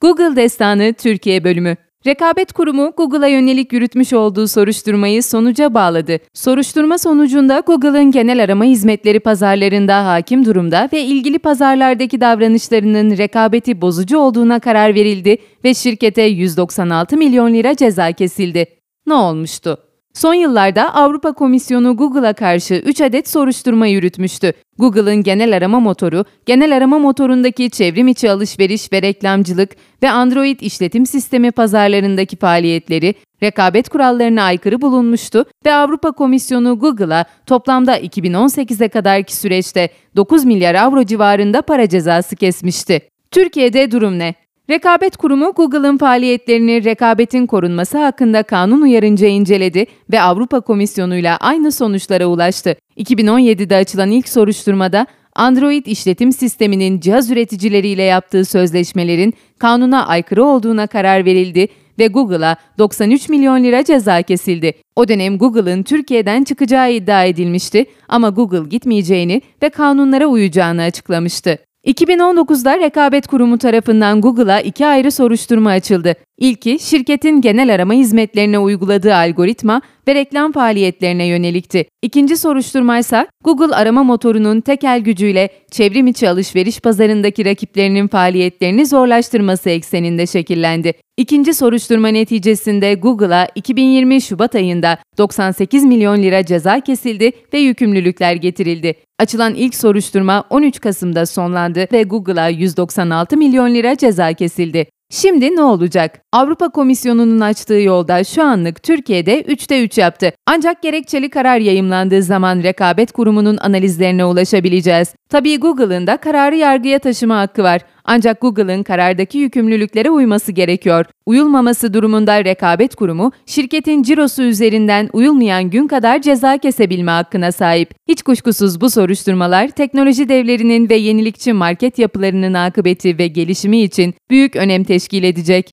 Google Destanı Türkiye bölümü Rekabet Kurumu Google'a yönelik yürütmüş olduğu soruşturmayı sonuca bağladı. Soruşturma sonucunda Google'ın genel arama hizmetleri pazarlarında hakim durumda ve ilgili pazarlardaki davranışlarının rekabeti bozucu olduğuna karar verildi ve şirkete 196 milyon lira ceza kesildi. Ne olmuştu? Son yıllarda Avrupa Komisyonu Google'a karşı 3 adet soruşturma yürütmüştü. Google'ın genel arama motoru, genel arama motorundaki çevrim içi alışveriş ve reklamcılık ve Android işletim sistemi pazarlarındaki faaliyetleri rekabet kurallarına aykırı bulunmuştu ve Avrupa Komisyonu Google'a toplamda 2018'e kadarki süreçte 9 milyar avro civarında para cezası kesmişti. Türkiye'de durum ne? Rekabet Kurumu Google'ın faaliyetlerini rekabetin korunması hakkında kanun uyarınca inceledi ve Avrupa Komisyonu ile aynı sonuçlara ulaştı. 2017'de açılan ilk soruşturmada Android işletim sisteminin cihaz üreticileriyle yaptığı sözleşmelerin kanuna aykırı olduğuna karar verildi ve Google'a 93 milyon lira ceza kesildi. O dönem Google'ın Türkiye'den çıkacağı iddia edilmişti ama Google gitmeyeceğini ve kanunlara uyacağını açıklamıştı. 2019'da Rekabet Kurumu tarafından Google'a iki ayrı soruşturma açıldı. İlki, şirketin genel arama hizmetlerine uyguladığı algoritma ve reklam faaliyetlerine yönelikti. İkinci soruşturma ise Google arama motorunun tekel gücüyle çevrim içi alışveriş pazarındaki rakiplerinin faaliyetlerini zorlaştırması ekseninde şekillendi. İkinci soruşturma neticesinde Google'a 2020 Şubat ayında 98 milyon lira ceza kesildi ve yükümlülükler getirildi. Açılan ilk soruşturma 13 Kasım'da sonlandı ve Google'a 196 milyon lira ceza kesildi. Şimdi ne olacak? Avrupa Komisyonu'nun açtığı yolda şu anlık Türkiye'de 3'te 3 yaptı. Ancak gerekçeli karar yayımlandığı zaman Rekabet Kurumu'nun analizlerine ulaşabileceğiz. Tabii Google'ın da kararı yargıya taşıma hakkı var. Ancak Google'ın karardaki yükümlülüklere uyması gerekiyor. Uyulmaması durumunda Rekabet Kurumu, şirketin cirosu üzerinden uyulmayan gün kadar ceza kesebilme hakkına sahip. Hiç kuşkusuz bu soruşturmalar teknoloji devlerinin ve yenilikçi market yapılarının akıbeti ve gelişimi için büyük önem teşkil edecek.